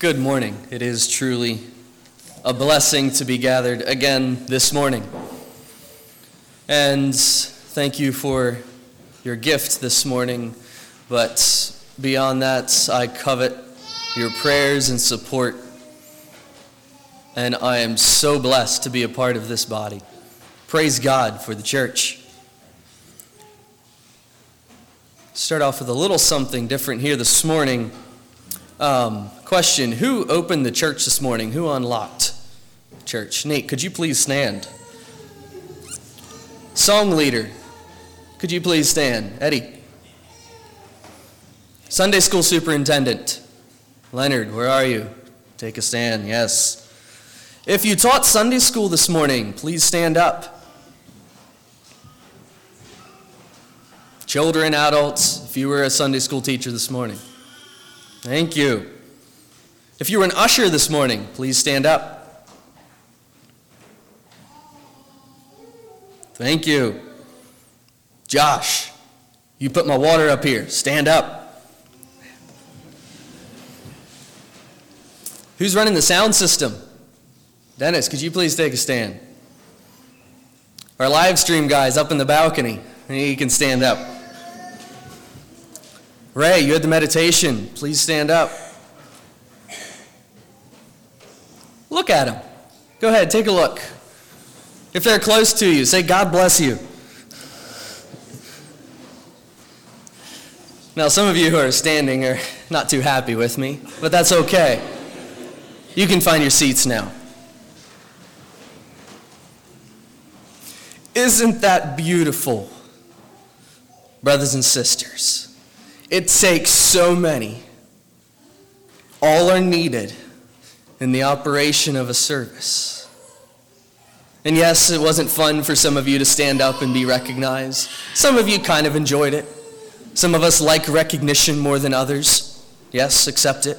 Good morning. It is truly a blessing to be gathered again this morning. And thank you for your gift this morning. But beyond that, I covet your prayers and support. And I am so blessed to be a part of this body. Praise God for the church. Start off with a little something different here this morning. Um, question Who opened the church this morning? Who unlocked church? Nate, could you please stand? Song leader, could you please stand? Eddie. Sunday school superintendent, Leonard, where are you? Take a stand, yes. If you taught Sunday school this morning, please stand up. Children, adults, if you were a Sunday school teacher this morning. Thank you. If you were an usher this morning, please stand up. Thank you. Josh, you put my water up here. Stand up. Who's running the sound system? Dennis, could you please take a stand? Our live stream guy's up in the balcony. He can stand up. Ray, you had the meditation. Please stand up. Look at them. Go ahead, take a look. If they're close to you, say, God bless you. Now, some of you who are standing are not too happy with me, but that's okay. You can find your seats now. Isn't that beautiful, brothers and sisters? It takes so many. All are needed in the operation of a service. And yes, it wasn't fun for some of you to stand up and be recognized. Some of you kind of enjoyed it. Some of us like recognition more than others. Yes, accept it.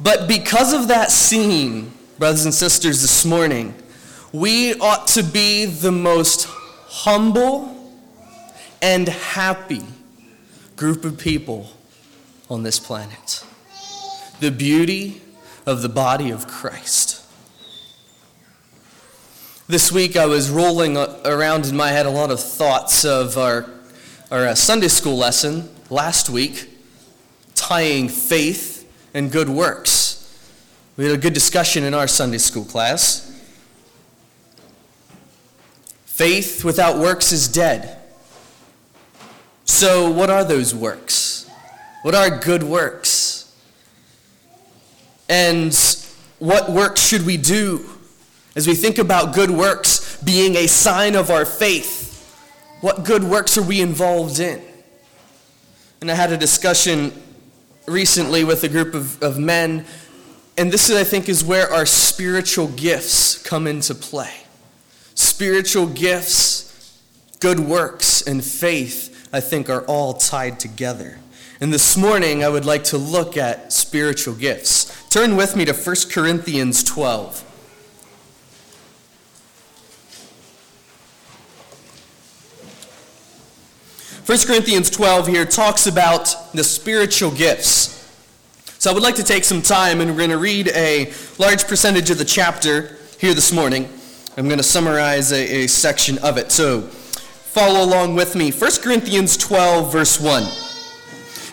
But because of that scene, brothers and sisters, this morning, we ought to be the most humble and happy group of people on this planet. The beauty of the body of Christ. This week I was rolling around in my head a lot of thoughts of our, our uh, Sunday school lesson last week, tying faith and good works. We had a good discussion in our Sunday school class. Faith without works is dead. So, what are those works? What are good works? And what works should we do as we think about good works being a sign of our faith? What good works are we involved in? And I had a discussion recently with a group of, of men, and this, is, I think, is where our spiritual gifts come into play. Spiritual gifts, good works, and faith I think, are all tied together. And this morning, I would like to look at spiritual gifts. Turn with me to 1 Corinthians 12. First Corinthians 12 here talks about the spiritual gifts. So I would like to take some time and we're going to read a large percentage of the chapter here this morning. I'm going to summarize a, a section of it. So follow along with me. 1 Corinthians 12, verse 1.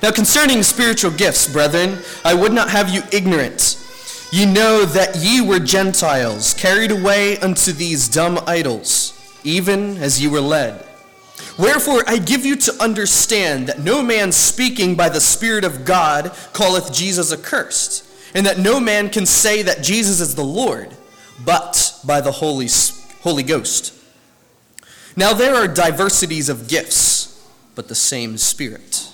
Now, concerning spiritual gifts, brethren, I would not have you ignorant. Ye know that ye were Gentiles, carried away unto these dumb idols, even as ye were led. Wherefore I give you to understand that no man speaking by the Spirit of God calleth Jesus accursed, and that no man can say that Jesus is the Lord, but by the Holy, Holy Ghost. Now there are diversities of gifts, but the same Spirit.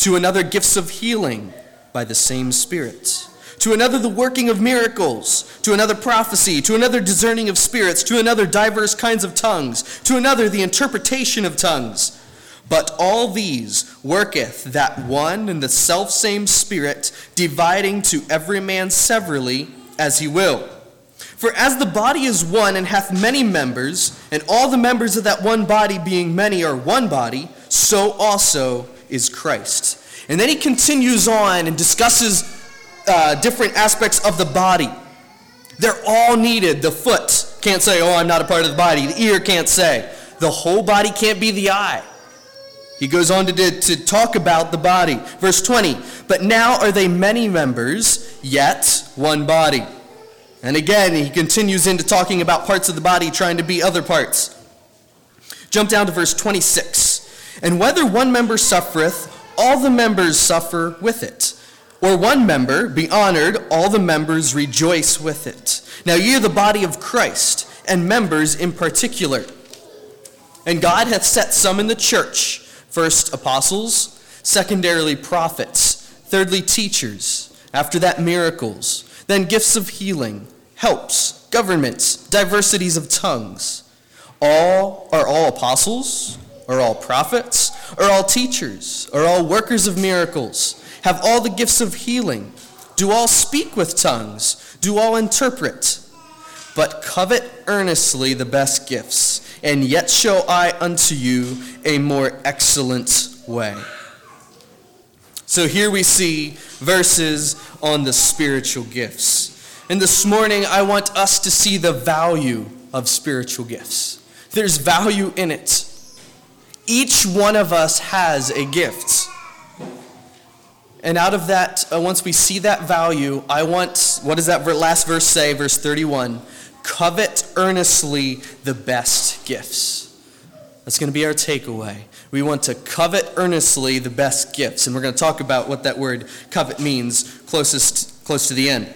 To another, gifts of healing by the same Spirit. to another the working of miracles, to another prophecy, to another discerning of spirits, to another diverse kinds of tongues, to another the interpretation of tongues. But all these worketh that one and the selfsame Spirit, dividing to every man severally as he will. For as the body is one and hath many members, and all the members of that one body being many are one body, so also is Christ. And then he continues on and discusses uh, different aspects of the body. They're all needed. The foot can't say, Oh, I'm not a part of the body. The ear can't say. The whole body can't be the eye. He goes on to, to talk about the body. Verse 20 But now are they many members, yet one body. And again, he continues into talking about parts of the body trying to be other parts. Jump down to verse 26. And whether one member suffereth, all the members suffer with it. Or one member be honored, all the members rejoice with it. Now ye are the body of Christ, and members in particular. And God hath set some in the church First, apostles, secondarily, prophets, thirdly, teachers, after that, miracles, then gifts of healing, helps, governments, diversities of tongues. All are all apostles, are all prophets, are all teachers, are all workers of miracles, have all the gifts of healing, do all speak with tongues, do all interpret. But covet earnestly the best gifts and yet show I unto you a more excellent way. So here we see verses on the spiritual gifts. And this morning, I want us to see the value of spiritual gifts. There's value in it. Each one of us has a gift. And out of that, uh, once we see that value, I want, what does that last verse say, verse 31? Covet earnestly the best gifts. That's going to be our takeaway. We want to covet earnestly the best gifts. And we're going to talk about what that word covet means closest, close to the end.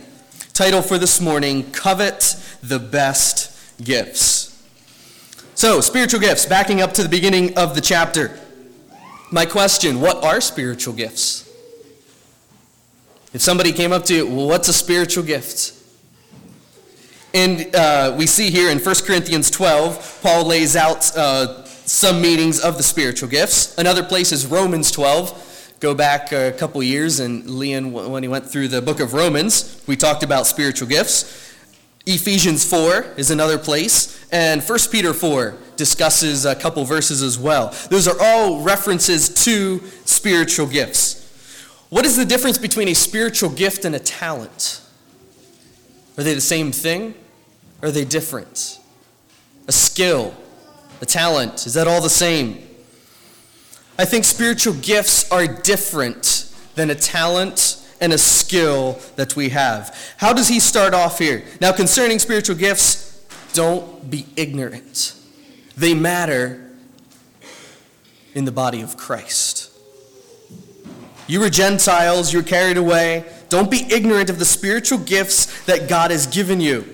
Title for this morning Covet the Best Gifts. So, spiritual gifts, backing up to the beginning of the chapter. My question what are spiritual gifts? If somebody came up to you, well, what's a spiritual gift? And uh, we see here in 1 Corinthians 12, Paul lays out uh, some meanings of the spiritual gifts. Another place is Romans 12. Go back a couple years, and Leon, when he went through the book of Romans, we talked about spiritual gifts. Ephesians 4 is another place, and 1 Peter 4 discusses a couple verses as well. Those are all references to spiritual gifts. What is the difference between a spiritual gift and a talent? Are they the same thing? Are they different? A skill, a talent, is that all the same? I think spiritual gifts are different than a talent and a skill that we have. How does he start off here? Now, concerning spiritual gifts, don't be ignorant. They matter in the body of Christ. You were Gentiles, you're carried away. Don't be ignorant of the spiritual gifts that God has given you.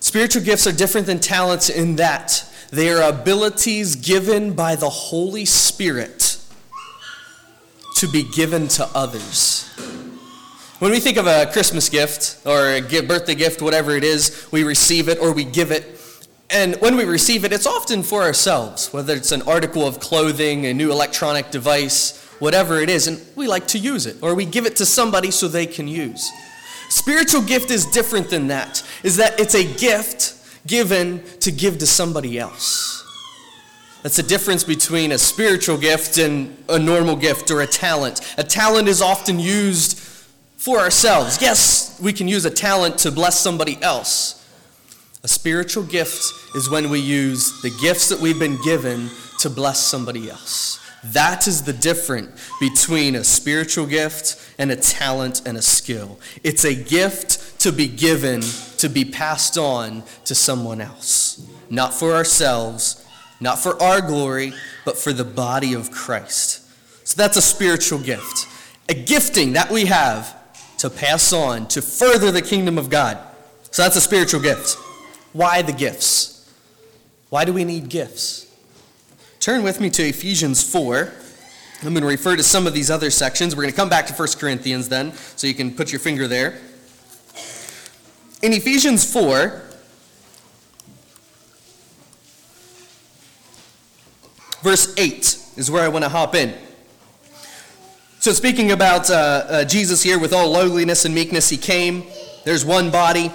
Spiritual gifts are different than talents in that they are abilities given by the Holy Spirit to be given to others. When we think of a Christmas gift or a birthday gift, whatever it is, we receive it or we give it. And when we receive it, it's often for ourselves, whether it's an article of clothing, a new electronic device, whatever it is, and we like to use it, or we give it to somebody so they can use. Spiritual gift is different than that, is that it's a gift given to give to somebody else. That's the difference between a spiritual gift and a normal gift or a talent. A talent is often used for ourselves. Yes, we can use a talent to bless somebody else. A spiritual gift is when we use the gifts that we've been given to bless somebody else. That is the difference between a spiritual gift and a talent and a skill. It's a gift to be given, to be passed on to someone else. Not for ourselves, not for our glory, but for the body of Christ. So that's a spiritual gift. A gifting that we have to pass on, to further the kingdom of God. So that's a spiritual gift. Why the gifts? Why do we need gifts? Turn with me to Ephesians 4. I'm going to refer to some of these other sections. We're going to come back to 1 Corinthians then, so you can put your finger there. In Ephesians 4, verse 8 is where I want to hop in. So, speaking about uh, uh, Jesus here, with all lowliness and meekness, he came. There's one body.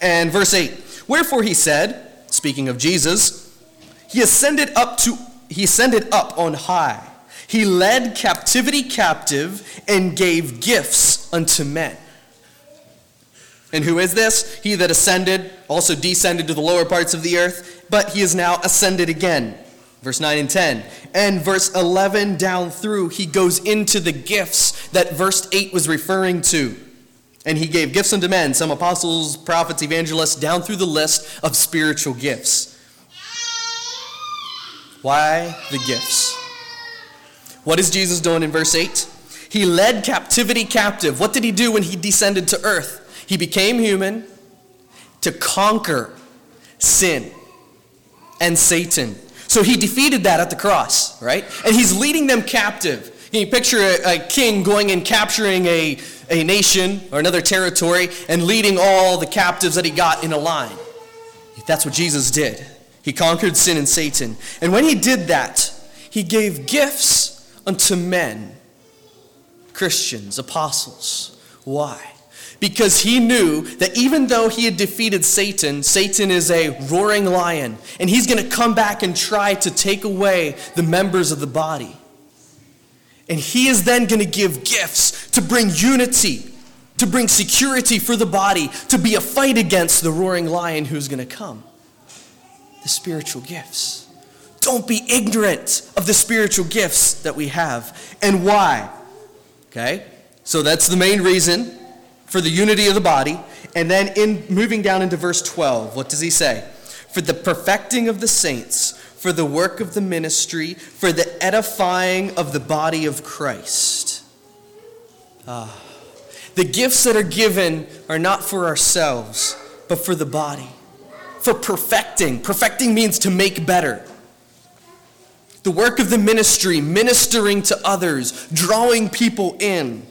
And verse 8 Wherefore he said, speaking of Jesus, he ascended up to he ascended up on high. He led captivity captive and gave gifts unto men. And who is this? He that ascended also descended to the lower parts of the earth, but he is now ascended again. Verse 9 and 10. And verse 11 down through, he goes into the gifts that verse 8 was referring to. And he gave gifts unto men, some apostles, prophets, evangelists, down through the list of spiritual gifts. Why the gifts? What is Jesus doing in verse 8? He led captivity captive. What did he do when he descended to earth? He became human to conquer sin and Satan. So he defeated that at the cross, right? And he's leading them captive. Can you picture a, a king going and capturing a, a nation or another territory and leading all the captives that he got in a line? That's what Jesus did. He conquered sin and Satan. And when he did that, he gave gifts unto men, Christians, apostles. Why? Because he knew that even though he had defeated Satan, Satan is a roaring lion, and he's going to come back and try to take away the members of the body. And he is then going to give gifts to bring unity, to bring security for the body, to be a fight against the roaring lion who's going to come. The spiritual gifts. Don't be ignorant of the spiritual gifts that we have and why. Okay? So that's the main reason for the unity of the body. And then in moving down into verse 12, what does he say? For the perfecting of the saints, for the work of the ministry, for the edifying of the body of Christ. Ah. The gifts that are given are not for ourselves, but for the body. For perfecting. Perfecting means to make better. The work of the ministry, ministering to others, drawing people in,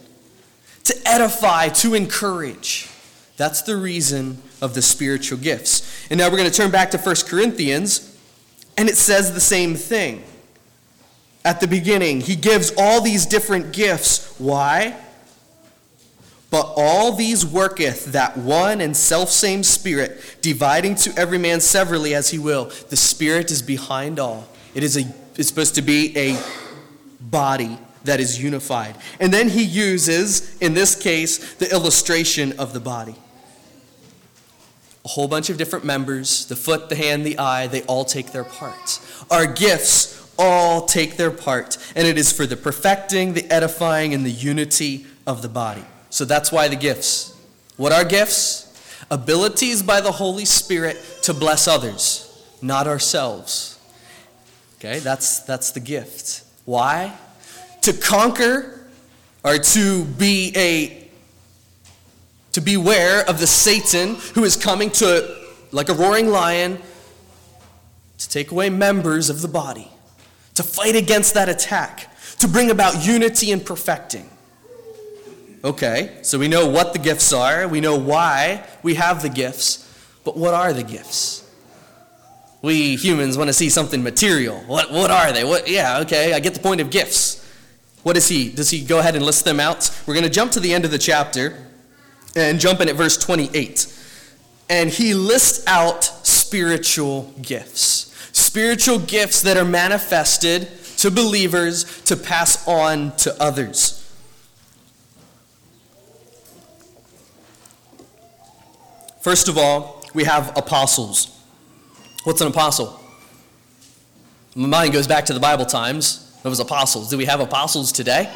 to edify, to encourage. That's the reason of the spiritual gifts. And now we're going to turn back to 1 Corinthians, and it says the same thing. At the beginning, he gives all these different gifts. Why? But all these worketh that one and selfsame Spirit, dividing to every man severally as he will. The Spirit is behind all. It is a it's supposed to be a body that is unified. And then he uses, in this case, the illustration of the body. A whole bunch of different members the foot, the hand, the eye they all take their part. Our gifts all take their part, and it is for the perfecting, the edifying, and the unity of the body. So that's why the gifts. What are gifts? Abilities by the Holy Spirit to bless others, not ourselves. Okay, that's, that's the gift. Why? To conquer or to be a to beware of the Satan who is coming to like a roaring lion to take away members of the body, to fight against that attack, to bring about unity and perfecting. Okay, so we know what the gifts are, we know why we have the gifts, but what are the gifts? We humans want to see something material. What, what are they? What, yeah, okay, I get the point of gifts. What is he? Does he go ahead and list them out? We're going to jump to the end of the chapter and jump in at verse 28. And he lists out spiritual gifts. Spiritual gifts that are manifested to believers to pass on to others. First of all, we have apostles. What's an apostle? My mind goes back to the Bible times. It was apostles. Do we have apostles today?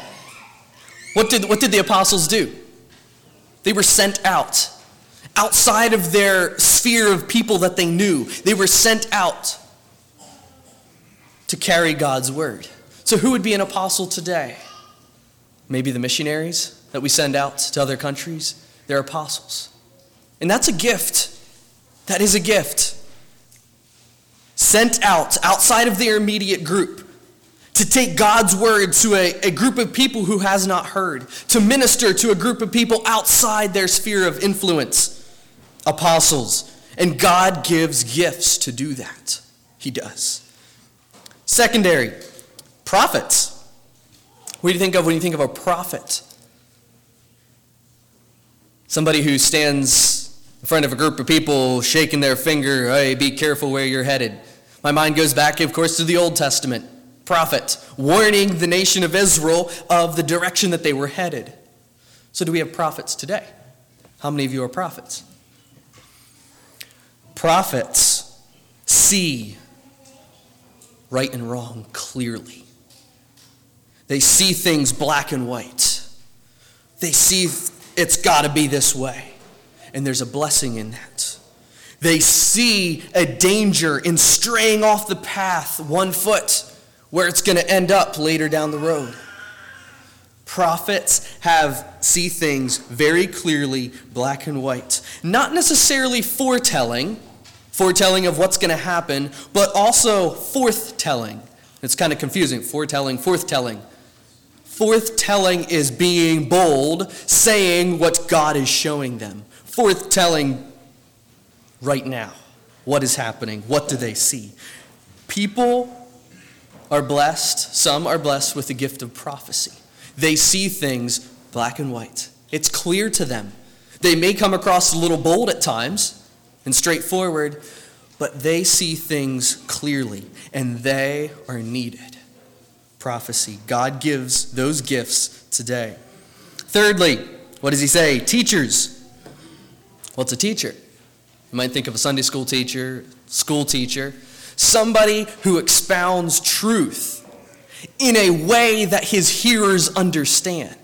What did, what did the apostles do? They were sent out. Outside of their sphere of people that they knew, they were sent out to carry God's word. So, who would be an apostle today? Maybe the missionaries that we send out to other countries? They're apostles. And that's a gift. That is a gift sent out outside of their immediate group to take God's word to a, a group of people who has not heard, to minister to a group of people outside their sphere of influence. Apostles. And God gives gifts to do that. He does. Secondary, prophets. What do you think of when you think of a prophet? Somebody who stands in front of a group of people shaking their finger, hey, be careful where you're headed. My mind goes back, of course, to the Old Testament. Prophet, warning the nation of Israel of the direction that they were headed. So, do we have prophets today? How many of you are prophets? Prophets see right and wrong clearly. They see things black and white. They see it's got to be this way. And there's a blessing in that. They see a danger in straying off the path one foot where it's going to end up later down the road. Prophets have see things very clearly black and white. Not necessarily foretelling, foretelling of what's going to happen, but also forthtelling. It's kind of confusing. Foretelling, forthtelling. Forthtelling is being bold, saying what God is showing them. Forthtelling right now. What is happening? What do they see? People are blessed, some are blessed with the gift of prophecy. They see things black and white. It's clear to them. They may come across a little bold at times, and straightforward, but they see things clearly and they are needed. Prophecy. God gives those gifts today. Thirdly, what does he say? Teachers. What's a teacher? You might think of a Sunday school teacher, school teacher, somebody who expounds truth in a way that his hearers understand.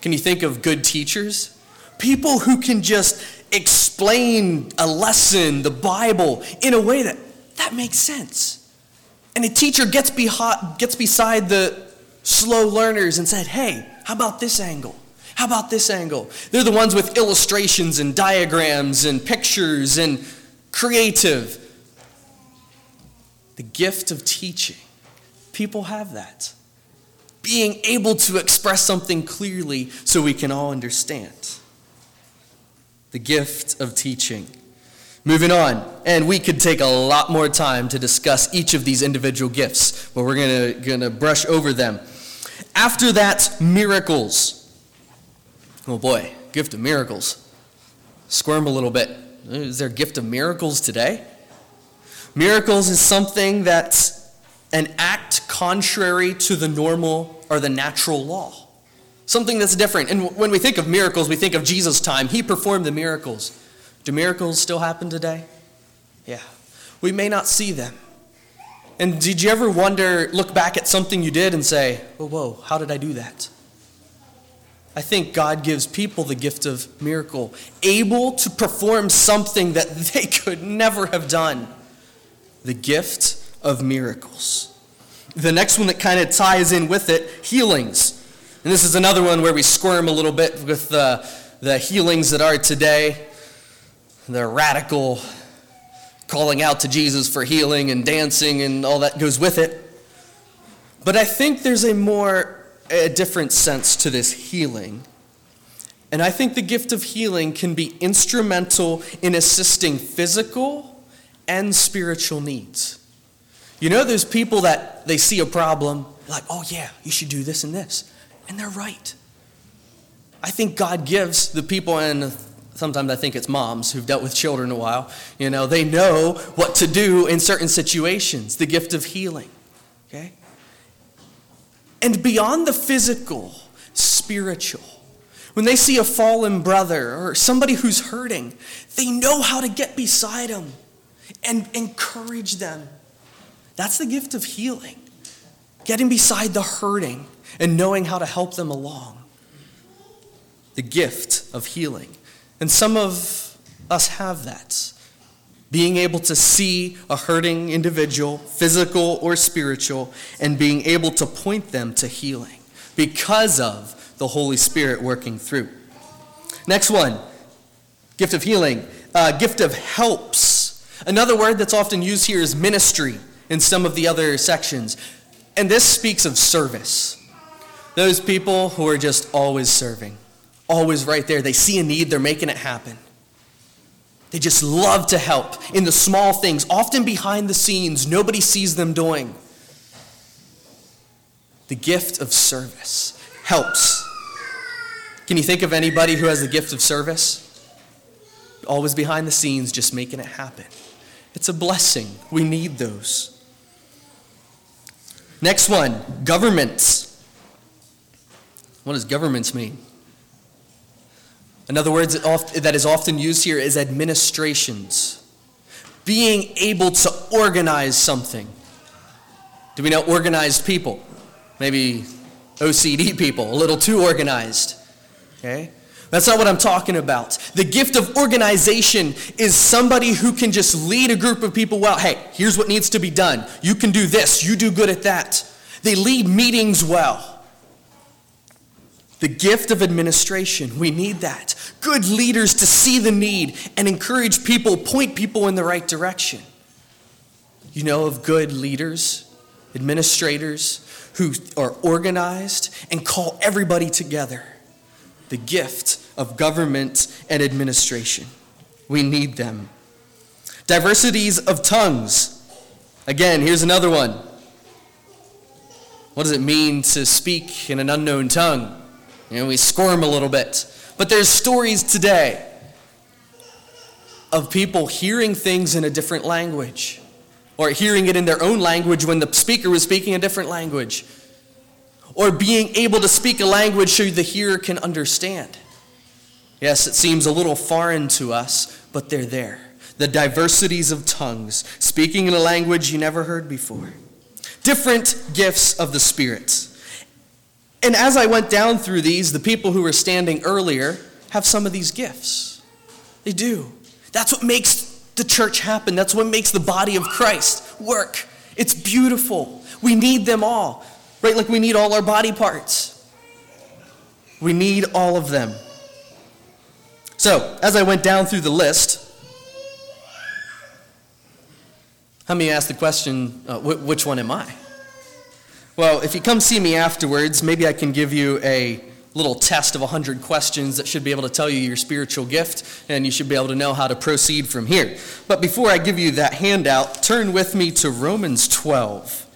Can you think of good teachers? People who can just explain a lesson, the Bible, in a way that that makes sense. And a teacher gets, behi- gets beside the slow learners and said, hey, how about this angle? How about this angle? They're the ones with illustrations and diagrams and pictures and creative. The gift of teaching. People have that. Being able to express something clearly so we can all understand the gift of teaching. Moving on, and we could take a lot more time to discuss each of these individual gifts, but we're going to brush over them. After that, miracles. Oh boy, gift of miracles. Squirm a little bit. Is there a gift of miracles today? Miracles is something that's an act contrary to the normal or the natural law something that's different. And when we think of miracles, we think of Jesus' time. He performed the miracles. Do miracles still happen today? Yeah. We may not see them. And did you ever wonder, look back at something you did and say, whoa, whoa, how did I do that? I think God gives people the gift of miracle, able to perform something that they could never have done. The gift of miracles. The next one that kind of ties in with it healings. And this is another one where we squirm a little bit with the, the healings that are today. The radical calling out to Jesus for healing and dancing and all that goes with it. But I think there's a more, a different sense to this healing. And I think the gift of healing can be instrumental in assisting physical and spiritual needs. You know, there's people that they see a problem, like, oh, yeah, you should do this and this. And they're right. I think God gives the people, and sometimes I think it's moms who've dealt with children a while, you know, they know what to do in certain situations, the gift of healing. Okay? And beyond the physical, spiritual. When they see a fallen brother or somebody who's hurting, they know how to get beside them and encourage them. That's the gift of healing. Getting beside the hurting and knowing how to help them along. The gift of healing. And some of us have that. Being able to see a hurting individual, physical or spiritual, and being able to point them to healing because of the Holy Spirit working through. Next one gift of healing, uh, gift of helps. Another word that's often used here is ministry in some of the other sections And this speaks of service. Those people who are just always serving, always right there. They see a need, they're making it happen. They just love to help in the small things, often behind the scenes, nobody sees them doing. The gift of service helps. Can you think of anybody who has the gift of service? Always behind the scenes, just making it happen. It's a blessing. We need those. Next one governments. What does governments mean? Another word that is often used here is administrations. Being able to organize something. Do we know organized people? Maybe OCD people, a little too organized. Okay? That's not what I'm talking about. The gift of organization is somebody who can just lead a group of people well. Hey, here's what needs to be done. You can do this. You do good at that. They lead meetings well. The gift of administration, we need that. Good leaders to see the need and encourage people, point people in the right direction. You know of good leaders, administrators who are organized and call everybody together. The gift of government and administration. We need them. Diversities of tongues. Again, here's another one. What does it mean to speak in an unknown tongue? You know, we squirm a little bit. But there's stories today of people hearing things in a different language or hearing it in their own language when the speaker was speaking a different language or being able to speak a language so the hearer can understand. Yes, it seems a little foreign to us, but they're there. The diversities of tongues, speaking in a language you never heard before. Different gifts of the Spirit. And as I went down through these, the people who were standing earlier have some of these gifts. They do. That's what makes the church happen. That's what makes the body of Christ work. It's beautiful. We need them all, right? Like we need all our body parts. We need all of them. So, as I went down through the list, how many asked the question, uh, which one am I? Well, if you come see me afterwards, maybe I can give you a little test of 100 questions that should be able to tell you your spiritual gift, and you should be able to know how to proceed from here. But before I give you that handout, turn with me to Romans 12.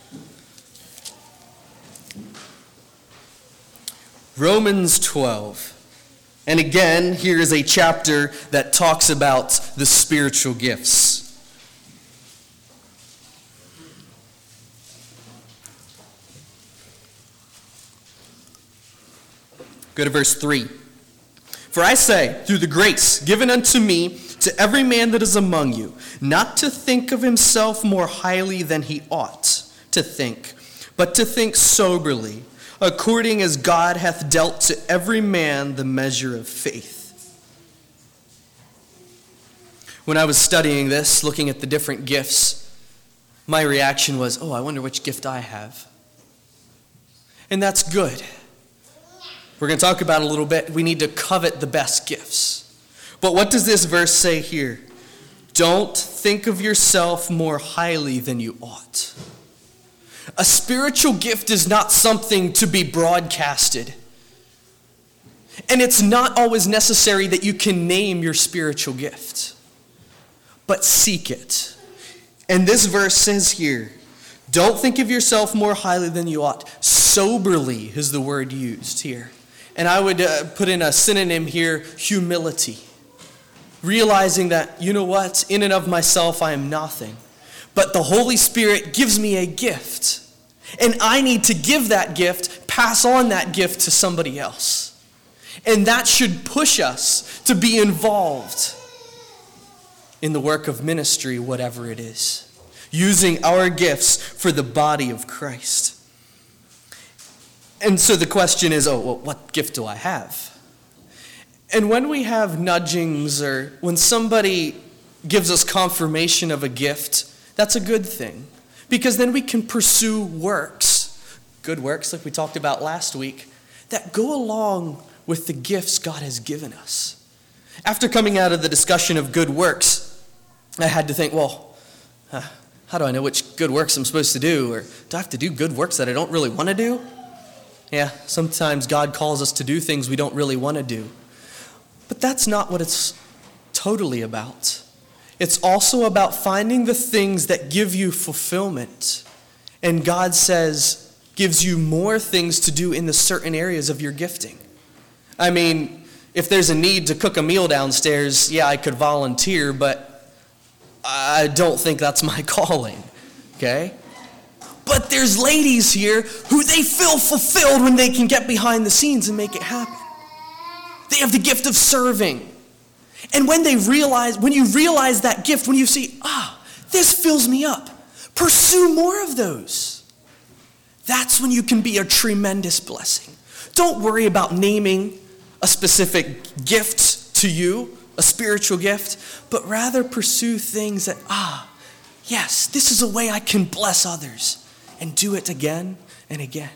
Romans 12. And again, here is a chapter that talks about the spiritual gifts. Go to verse 3. For I say, through the grace given unto me, to every man that is among you, not to think of himself more highly than he ought to think, but to think soberly, according as God hath dealt to every man the measure of faith. When I was studying this, looking at the different gifts, my reaction was, oh, I wonder which gift I have. And that's good we're going to talk about a little bit. We need to covet the best gifts. But what does this verse say here? Don't think of yourself more highly than you ought. A spiritual gift is not something to be broadcasted. And it's not always necessary that you can name your spiritual gift, but seek it. And this verse says here, don't think of yourself more highly than you ought. Soberly is the word used here. And I would uh, put in a synonym here humility. Realizing that, you know what, in and of myself, I am nothing. But the Holy Spirit gives me a gift. And I need to give that gift, pass on that gift to somebody else. And that should push us to be involved in the work of ministry, whatever it is, using our gifts for the body of Christ. And so the question is oh, well, what gift do I have? And when we have nudgings or when somebody gives us confirmation of a gift, that's a good thing. Because then we can pursue works, good works like we talked about last week, that go along with the gifts God has given us. After coming out of the discussion of good works, I had to think, well, uh, how do I know which good works I'm supposed to do? Or do I have to do good works that I don't really want to do? Yeah, sometimes God calls us to do things we don't really want to do. But that's not what it's totally about. It's also about finding the things that give you fulfillment. And God says, gives you more things to do in the certain areas of your gifting. I mean, if there's a need to cook a meal downstairs, yeah, I could volunteer, but I don't think that's my calling. Okay? But there's ladies here who they feel fulfilled when they can get behind the scenes and make it happen. They have the gift of serving. And when they realize, when you realize that gift, when you see, ah, this fills me up, pursue more of those. That's when you can be a tremendous blessing. Don't worry about naming a specific gift to you, a spiritual gift, but rather pursue things that, ah, yes, this is a way I can bless others and do it again and again.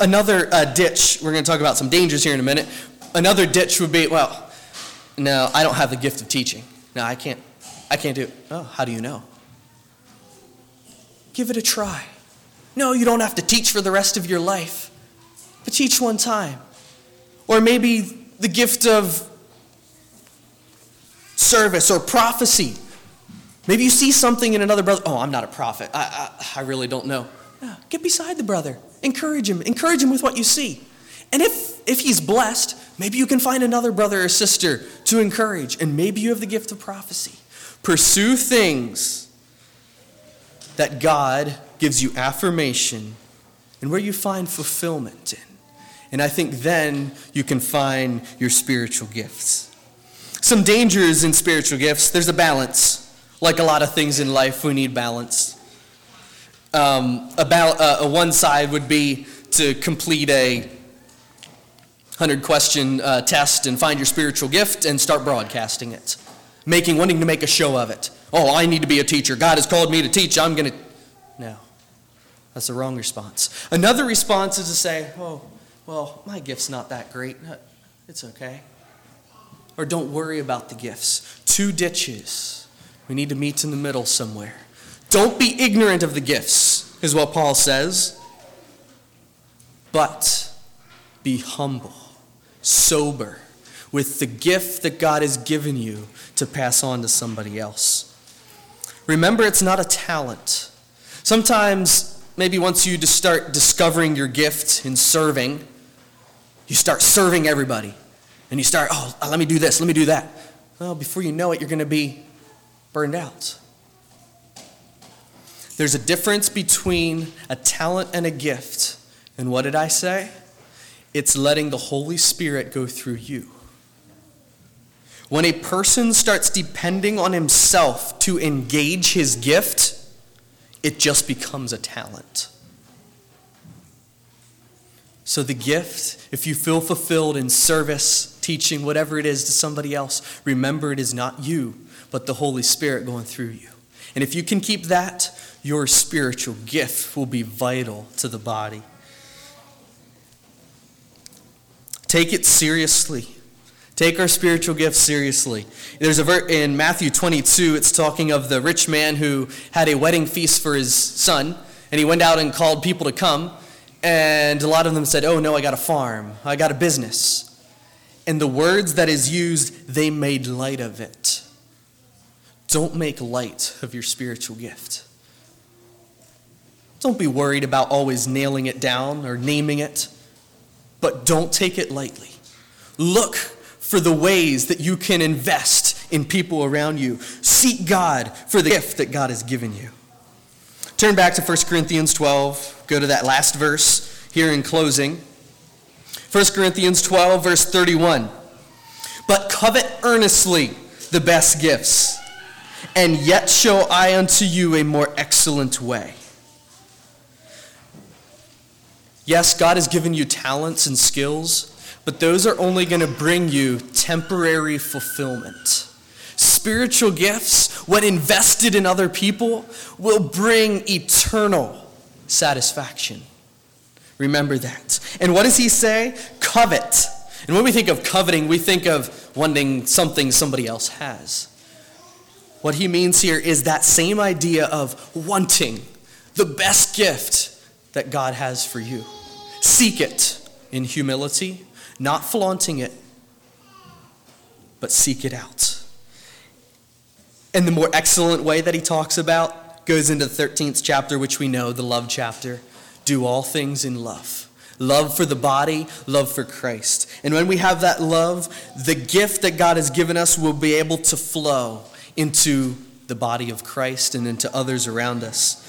Another uh, ditch, we're going to talk about some dangers here in a minute. Another ditch would be, well, no, I don't have the gift of teaching. No, I can't. I can't do it. Oh, how do you know? Give it a try. No, you don't have to teach for the rest of your life, but teach one time. Or maybe the gift of service or prophecy. Maybe you see something in another brother. Oh, I'm not a prophet. I, I, I really don't know. No, get beside the brother. Encourage him. Encourage him with what you see. And if, if he's blessed, maybe you can find another brother or sister to encourage. And maybe you have the gift of prophecy. Pursue things that God gives you affirmation and where you find fulfillment in. And I think then you can find your spiritual gifts. Some dangers in spiritual gifts there's a balance. Like a lot of things in life, we need balance. Um, about uh, one side would be to complete a 100 question uh, test and find your spiritual gift and start broadcasting it. Making, wanting to make a show of it. Oh, I need to be a teacher. God has called me to teach. I'm going to. No. That's the wrong response. Another response is to say, oh, well, my gift's not that great. It's okay. Or don't worry about the gifts. Two ditches. We need to meet in the middle somewhere. Don't be ignorant of the gifts, is what Paul says, but be humble sober with the gift that God has given you to pass on to somebody else. Remember, it's not a talent. Sometimes, maybe once you just start discovering your gift in serving, you start serving everybody. And you start, oh, uh, let me do this, let me do that. Well, before you know it, you're going to be burned out. There's a difference between a talent and a gift. And what did I say? It's letting the Holy Spirit go through you. When a person starts depending on himself to engage his gift, it just becomes a talent. So, the gift, if you feel fulfilled in service, teaching, whatever it is to somebody else, remember it is not you, but the Holy Spirit going through you. And if you can keep that, your spiritual gift will be vital to the body. Take it seriously. Take our spiritual gifts seriously. There's a ver- in Matthew 22, it's talking of the rich man who had a wedding feast for his son, and he went out and called people to come, and a lot of them said, "Oh no, I got a farm. I got a business." And the words that is used, they made light of it. Don't make light of your spiritual gift. Don't be worried about always nailing it down or naming it but don't take it lightly. Look for the ways that you can invest in people around you. Seek God for the gift that God has given you. Turn back to 1 Corinthians 12. Go to that last verse here in closing. 1 Corinthians 12, verse 31. But covet earnestly the best gifts, and yet show I unto you a more excellent way. Yes, God has given you talents and skills, but those are only going to bring you temporary fulfillment. Spiritual gifts, when invested in other people, will bring eternal satisfaction. Remember that. And what does he say? Covet. And when we think of coveting, we think of wanting something somebody else has. What he means here is that same idea of wanting the best gift that God has for you. Seek it in humility, not flaunting it, but seek it out. And the more excellent way that he talks about goes into the 13th chapter, which we know, the love chapter. Do all things in love. Love for the body, love for Christ. And when we have that love, the gift that God has given us will be able to flow into the body of Christ and into others around us.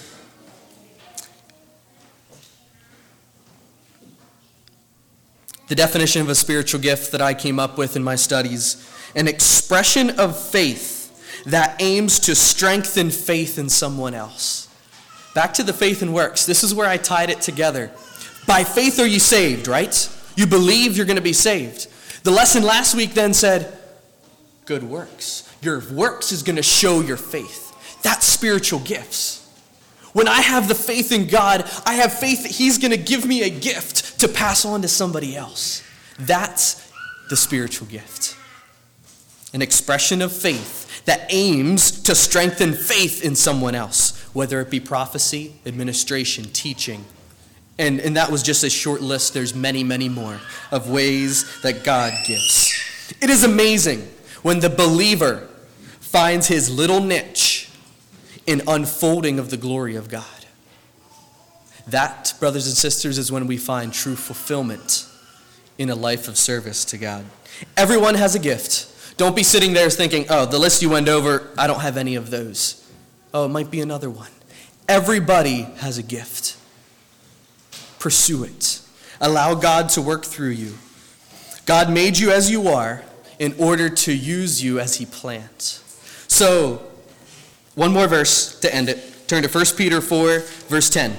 The definition of a spiritual gift that I came up with in my studies an expression of faith that aims to strengthen faith in someone else. Back to the faith and works. This is where I tied it together. By faith are you saved, right? You believe you're going to be saved. The lesson last week then said, good works. Your works is going to show your faith. That's spiritual gifts. When I have the faith in God, I have faith that He's going to give me a gift to pass on to somebody else. That's the spiritual gift. An expression of faith that aims to strengthen faith in someone else, whether it be prophecy, administration, teaching. And, and that was just a short list. There's many, many more of ways that God gives. It is amazing when the believer finds his little niche in unfolding of the glory of God. That, brothers and sisters, is when we find true fulfillment in a life of service to God. Everyone has a gift. Don't be sitting there thinking, oh, the list you went over, I don't have any of those. Oh, it might be another one. Everybody has a gift. Pursue it. Allow God to work through you. God made you as you are in order to use you as He planned. So, one more verse to end it. Turn to 1 Peter 4, verse 10.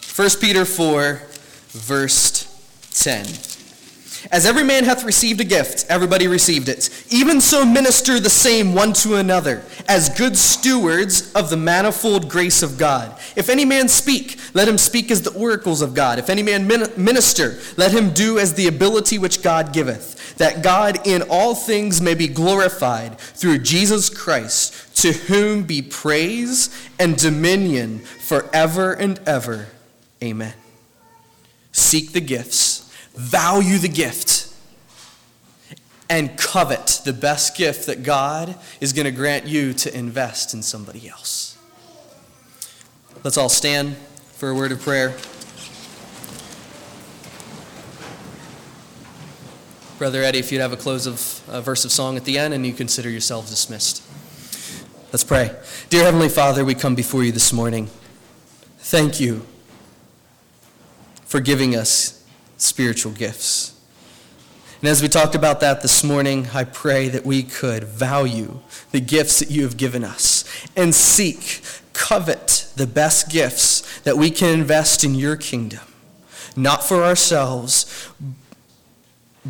First Peter 4, verse 10. As every man hath received a gift, everybody received it. Even so minister the same one to another, as good stewards of the manifold grace of God. If any man speak, let him speak as the oracles of God. If any man minister, let him do as the ability which God giveth, that God in all things may be glorified through Jesus Christ, to whom be praise and dominion forever and ever. Amen. Seek the gifts value the gift and covet the best gift that God is going to grant you to invest in somebody else. Let's all stand for a word of prayer. Brother Eddie, if you'd have a close of a verse of song at the end and you consider yourselves dismissed. Let's pray. Dear Heavenly Father, we come before you this morning. Thank you for giving us spiritual gifts. And as we talked about that this morning, I pray that we could value the gifts that you have given us and seek, covet the best gifts that we can invest in your kingdom, not for ourselves,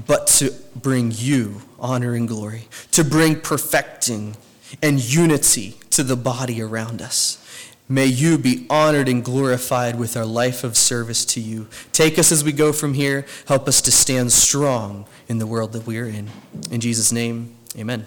but to bring you honor and glory, to bring perfecting and unity to the body around us. May you be honored and glorified with our life of service to you. Take us as we go from here. Help us to stand strong in the world that we are in. In Jesus' name, amen.